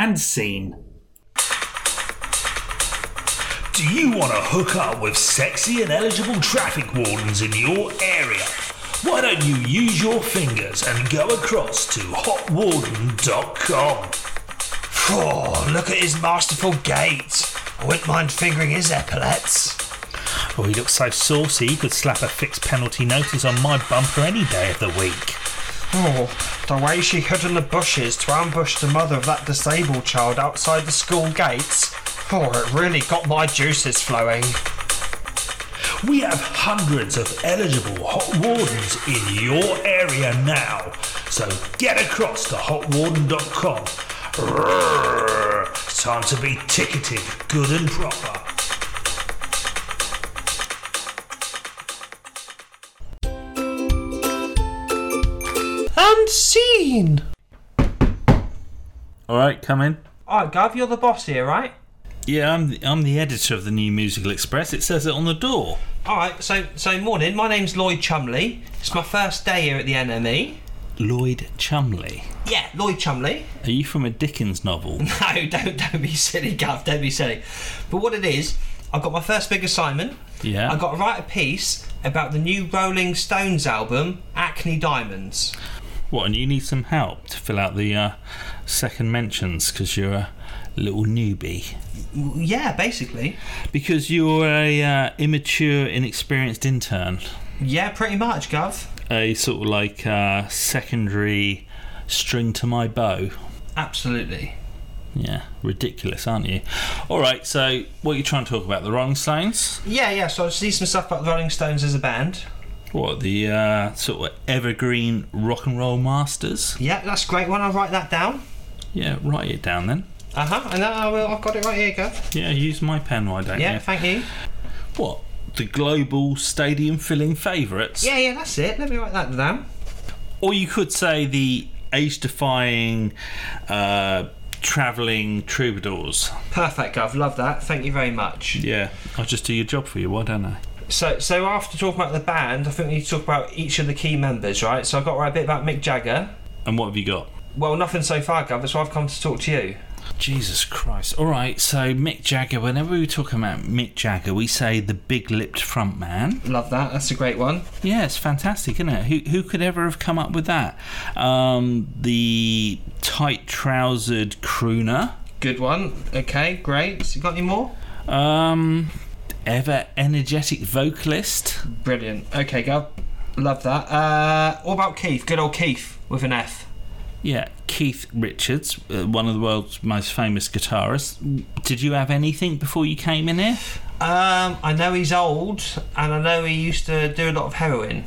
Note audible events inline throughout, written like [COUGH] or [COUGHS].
and scene. Do you want to hook up with sexy and eligible traffic wardens in your area? Why don't you use your fingers and go across to hotwarden.com? Oh, look at his masterful gait. I wouldn't mind fingering his epaulets. Oh, he looks so saucy, he could slap a fixed penalty notice on my bumper any day of the week. Oh, the way she hid in the bushes to ambush the mother of that disabled child outside the school gates. Oh, it really got my juices flowing. We have hundreds of eligible hot wardens in your area now. So get across to hotwarden.com. It's time to be ticketed good and proper. And scene! All right, come in. Alright, Gav, you're the boss here, right? Yeah, I'm the, I'm the editor of the New Musical Express. It says it on the door. Alright, so so morning, my name's Lloyd Chumley. It's my first day here at the NME. Lloyd Chumley. Yeah, Lloyd Chumley. Are you from a Dickens novel? [LAUGHS] No, don't don't be silly, Gav, don't be silly. But what it is, I've got my first big assignment. Yeah. I've got to write a piece about the new Rolling Stones album, Hackney Diamonds. What, and you need some help to fill out the uh, second mentions because you're a little newbie? Yeah, basically. Because you're a uh, immature, inexperienced intern. Yeah, pretty much, Gav. A sort of like uh, secondary string to my bow. Absolutely. Yeah, ridiculous, aren't you? All right, so what are you trying to talk about? The Rolling Stones? Yeah, yeah. So I see some stuff about the Rolling Stones as a band. What, the uh, sort of evergreen rock and roll masters? Yeah, that's a great one. I'll write that down. Yeah, write it down then. Uh huh. And I will. I've got it right here, Gav. Yeah, use my pen, why don't Yeah, you? thank you. What? The global stadium filling favourites? Yeah, yeah, that's it. Let me write that down. Or you could say the age defying uh, travelling troubadours. Perfect, Gav. Love that. Thank you very much. Yeah, I'll just do your job for you, why don't I? So, so after talking about the band, I think we need to talk about each of the key members, right? So I've got to write a bit about Mick Jagger. And what have you got? Well, nothing so far, Gav. That's why I've come to talk to you. Jesus Christ. All right, so Mick Jagger, whenever we talk about Mick Jagger, we say the big lipped front man. Love that. That's a great one. Yeah, it's fantastic, isn't it? Who, who could ever have come up with that? Um, the tight trousered crooner. Good one. Okay, great. So you got any more? Um, ever energetic vocalist. Brilliant. Okay, Gav. Love that. Uh, what about Keith? Good old Keith with an F. Yeah, Keith Richards, uh, one of the world's most famous guitarists. Did you have anything before you came in here? Um, I know he's old, and I know he used to do a lot of heroin.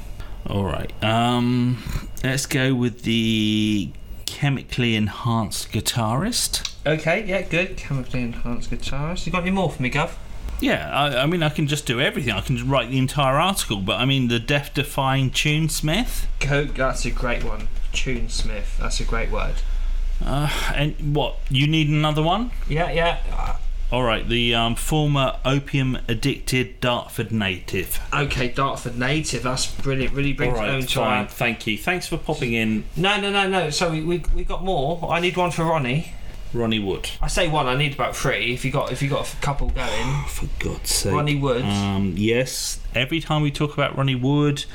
All right. Um, let's go with the chemically enhanced guitarist. Okay, yeah, good. Chemically enhanced guitarist. You got any more for me, Gav? Yeah, I, I mean, I can just do everything. I can write the entire article, but I mean, the death-defying tunesmith. Coke, that's a great one. Tune Smith, that's a great word. Uh, and what? You need another one? Yeah, yeah. All right, the um, former opium-addicted Dartford native. Okay, Dartford native, that's brilliant. Really brings right, to fine. Thank you. Thanks for popping in, No, no, no, no. So we, we we got more. I need one for Ronnie. Ronnie Wood. I say one. I need about three. If you got if you got a couple going, [SIGHS] For God's sake. Ronnie Wood. Um, yes, every time we talk about Ronnie Wood,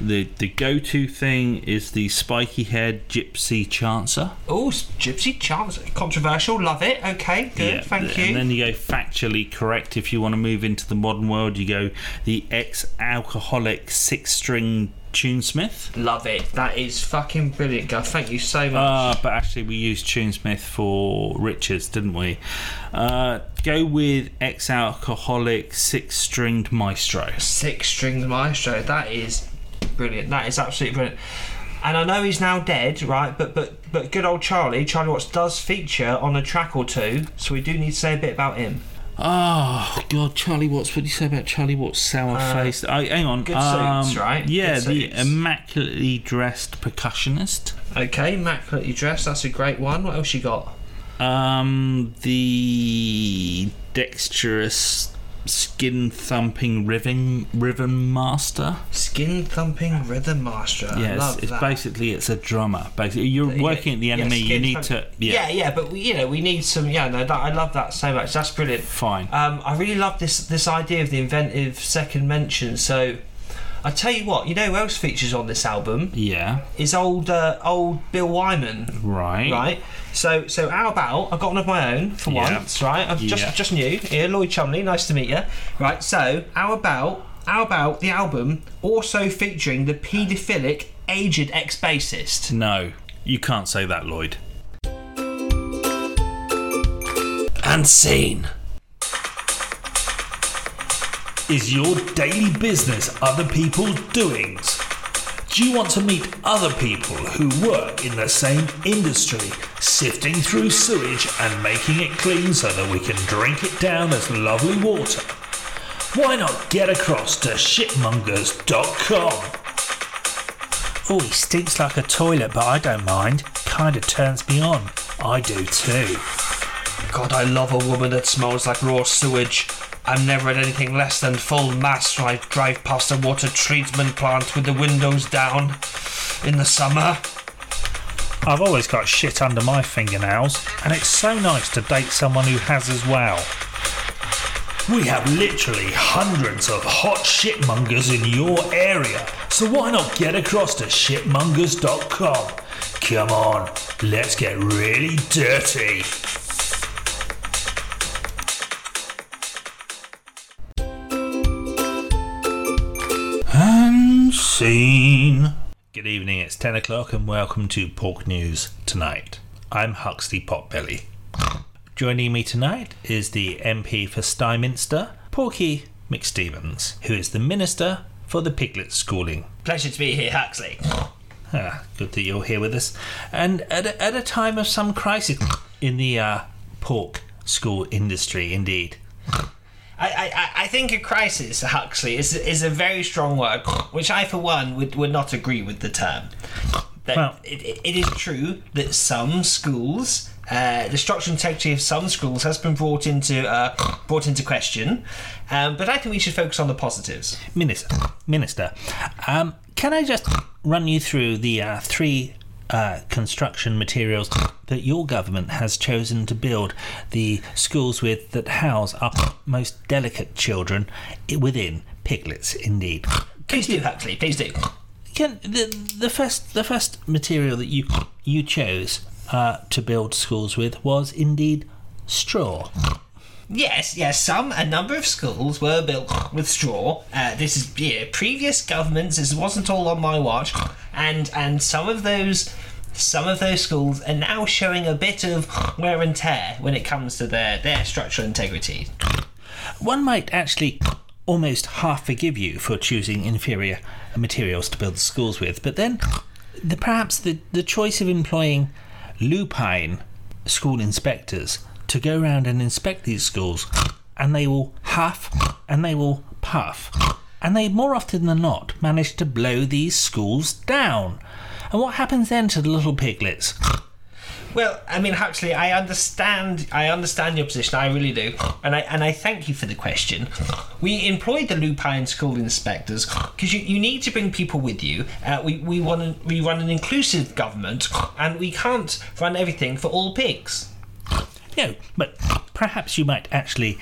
the the go-to thing is the spiky-haired gypsy chancer. Oh, Gypsy Chancer, controversial. Love it. Okay, good. Yeah, Thank you. And then you go factually correct. If you want to move into the modern world, you go the ex-alcoholic six-string tunesmith. Love it. That is fucking brilliant, Gav. Thank you so much. Uh, but actually, we used Tunesmith for Richards, didn't we? Uh, go with ex-alcoholic six-stringed maestro. Six strings maestro. That is brilliant. That is absolutely brilliant. And I know he's now dead, right? But but but good old Charlie, Charlie Watts does feature on a track or two, so we do need to say a bit about him. Oh God, Charlie Watts. What do you say about Charlie Watts' sour face? I hang on. Uh, good um, suits, right? Yeah, Good the suits. immaculately dressed percussionist. Okay, immaculately dressed. That's a great one. What else you got? Um, the dexterous skin thumping rhythm rhythm master. Skin thumping rhythm master. Yes, love it's that. basically it's a drummer. Basically, you're working at the Yeah, NME. you need to Yeah, yeah, but we, you know we need some. Yeah, no, that, I love that so much. That's brilliant. Fine. Um, I really love this this idea of the inventive second mention. So, I tell you what, you know who else features on this album Yeah. is old uh, old Bill Wyman. Right. Right. So so how about I've got one of my own for Yeah. once, right? I've just Yeah. just new here, Lloyd Chumley. Nice to meet you. Right. So how about how about the album also featuring the paedophilic aged ex bassist? No, you can't say that, Lloyd. and scene. Is your daily business other people's doings? Do you want to meet other people who work in the same industry, sifting through sewage and making it clean so that we can drink it down as lovely water? Why not get across to shitmongers.com? Oh, he stinks like a toilet, but I don't mind. Kinda turns me on. I do too. God, I love a woman that smells like raw sewage. I'm never had anything less than full mast when I drive past a water treatment plant with the windows down in the summer. I've always got shit under my fingernails, and it's so nice to date someone who has as well. We have literally hundreds of hot shitmongers in your area, so why not get across to shitmongers.com? Come on, let's get really dirty. Scene. Good evening, it's 10 o'clock, and welcome to Pork News Tonight. I'm Huxley Potbelly. Joining me tonight is the MP for Styminster, Porky McStevens, who is the Minister for the Piglet Schooling. Pleasure to be here, Huxley. Ah, good that you're here with us. And at a, at a time of some crisis in the uh, pork school industry, indeed. I, I, I think a crisis, Huxley, is, is a very strong word, which I, for one, would, would not agree with the term. That Well- it, it- is true that some schools, uh, the structure and integrity of some schools has been brought into uh, brought into question, um, but I think we should focus on the positives. Minister, Minister, um, can I just run you through the uh, three uh, construction materials that your government has chosen to build the schools with that house our most delicate children within piglets, indeed? Please do, Huxley. Please do. Can the the first the first material that you you chose uh, to build schools with was indeed straw. Yes, yes. Some, a number of schools were built with straw. Uh, this is yeah, previous governments. This wasn't all on my watch, and and some of those, some of those schools are now showing a bit of wear and tear when it comes to their their structural integrity. One might actually almost half forgive you for choosing inferior materials to build schools with, but then the, perhaps the, the choice of employing lupine school inspectors to go around and inspect these schools, and they will huff and they will puff, and they more often than not manage to blow these schools down. And what happens then to the little piglets? Well, I mean, Huxley, I understand. I understand your position. I really do, and I and I thank you for the question. We employed the lupine school inspectors because you, you need to bring people with you. Uh, we we want we run an inclusive government, and we can't run everything for all pigs. No, but perhaps you might actually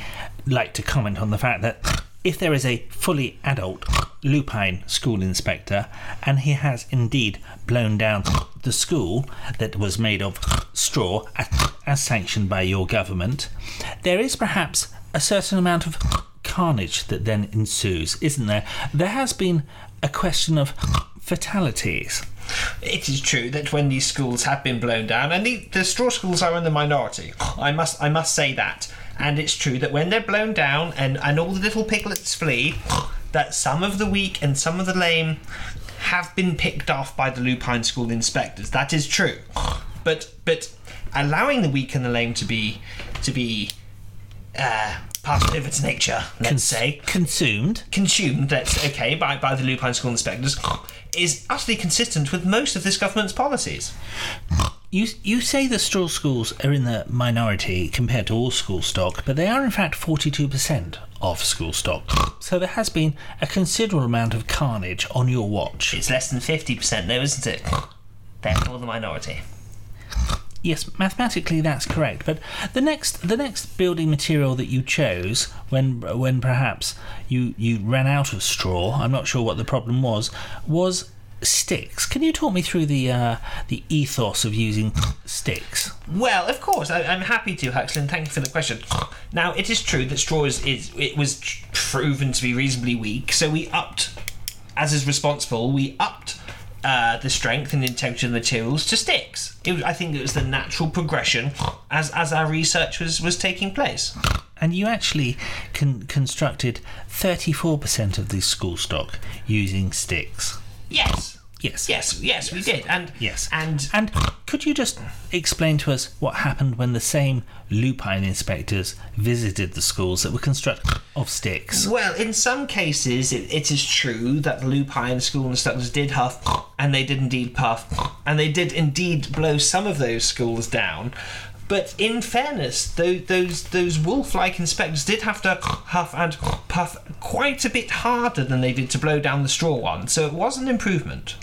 like to comment on the fact that if there is a fully adult lupine school inspector and he has indeed blown down the school that was made of straw as, sanctioned by your government, there is perhaps a certain amount of carnage that then ensues, isn't there? There has been a question of fatalities. It is true that when these schools have been blown down, and the, the straw schools are in the minority, I must I must say that. And it's true that when they're blown down and, and all the little piglets flee, that some of the weak and some of the lame have been picked off by the lupine school inspectors. That is true. But but allowing the weak and the lame to be to be uh, passed over to nature, let's say, Consumed. consumed, that's okay, by, by the lupine school inspectors, is utterly consistent with most of this government's policies. You, you say the straw schools are in the minority compared to all school stock, but they are in fact 42% of school stock. So there has been a considerable amount of carnage on your watch. It's less than 50% though, isn't it? Therefore, the minority. Yes, mathematically that's correct. But the next the next building material that you chose when when perhaps you you ran out of straw, I'm not sure what the problem was, was sticks. Can you talk me through the uh, the ethos of using sticks? Well, of course, I, I'm happy to, Huxley, and thank you for the question. Now, it is true that straw is, is it was proven to be reasonably weak, so we upped, as is responsible, we upped uh, the strength and integrity of the materials to sticks. It was, I think it was the natural progression as as our research was was taking place. And you actually con- constructed 34% of the school stock using sticks. Yes. Yes. Yes, yes, we did, and Yes. and And could you just explain to us what happened when the same lupine inspectors visited the schools that were constructed of sticks? Well, in some cases, it, it is true that the lupine school instructors did huff, and they did indeed puff, and they did indeed blow some of those schools down. But in fairness, those those, those wolf-like inspectors did have to huff and puff quite a bit harder than they did to blow down the straw one. So it was an improvement.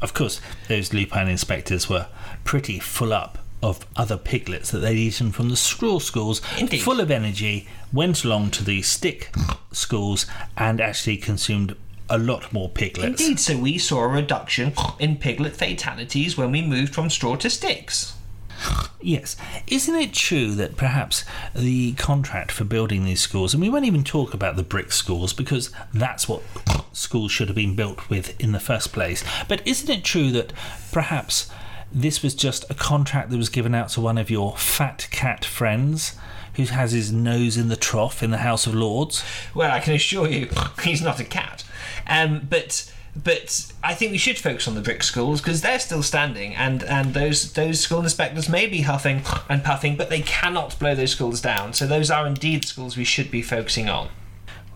Of course, those lupine inspectors were pretty full up of other piglets that they'd eaten from the straw schools, Indeed. full of energy, went along to the stick schools and actually consumed a lot more piglets. Indeed, so we saw a reduction in piglet fatalities when we moved from straw to sticks. [SIGHS] Yes. Isn't it true that perhaps the contract for building these schools, and we won't even talk about the brick schools because that's what [COUGHS] schools should have been built with in the first place, but isn't it true that perhaps this was just a contract that was given out to one of your fat cat friends who has his nose in the trough in the House of Lords? Well, I can assure you, [LAUGHS] he's not a cat. Um, but but I think we should focus on the brick schools because they're still standing, and and those those school inspectors may be huffing and puffing, but they cannot blow those schools down. So those are indeed schools we should be focusing on.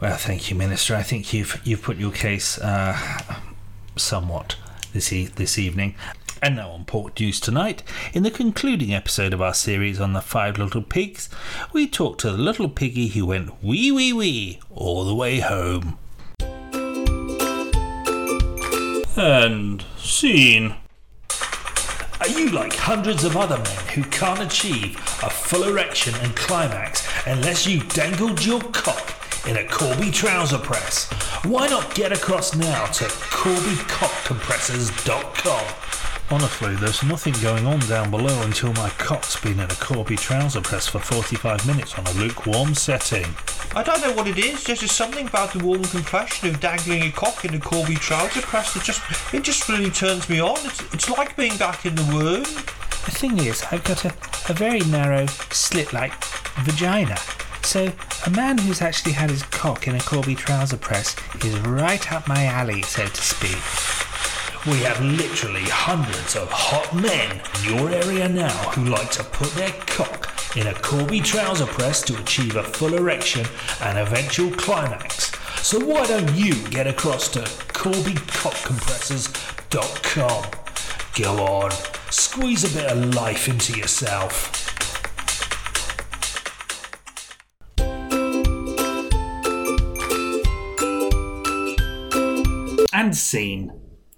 Well, thank you, Minister. I think you've you've put your case uh, somewhat this e- this evening. And now on Pork News tonight, in the concluding episode of our series on the five little pigs, we talk to the little piggy who went wee wee wee all the way home. And scene. Are you like hundreds of other men who can't achieve a full erection and climax unless you dangled your cock in a Corby trouser press? Why not get across now to CorbyCockCompressors.com? Honestly, there's nothing going on down below until my cock's been in a Corby trouser press for 45 minutes on a lukewarm setting. I don't know what it is. There's just something about the warm compression of dangling a cock in a Corby trouser press that just it just really turns me on. It's, it's like being back in the womb. The thing is, I've got a, a very narrow, slit like vagina. So, a man who's actually had his cock in a Corby trouser press is right up my alley, so to speak. We have literally hundreds of hot men in your area now who like to put their cock in a Corby trouser press to achieve a full erection and eventual climax. So why don't you get across to CorbyCockCompressors.com? Go on, squeeze a bit of life into yourself. And scene.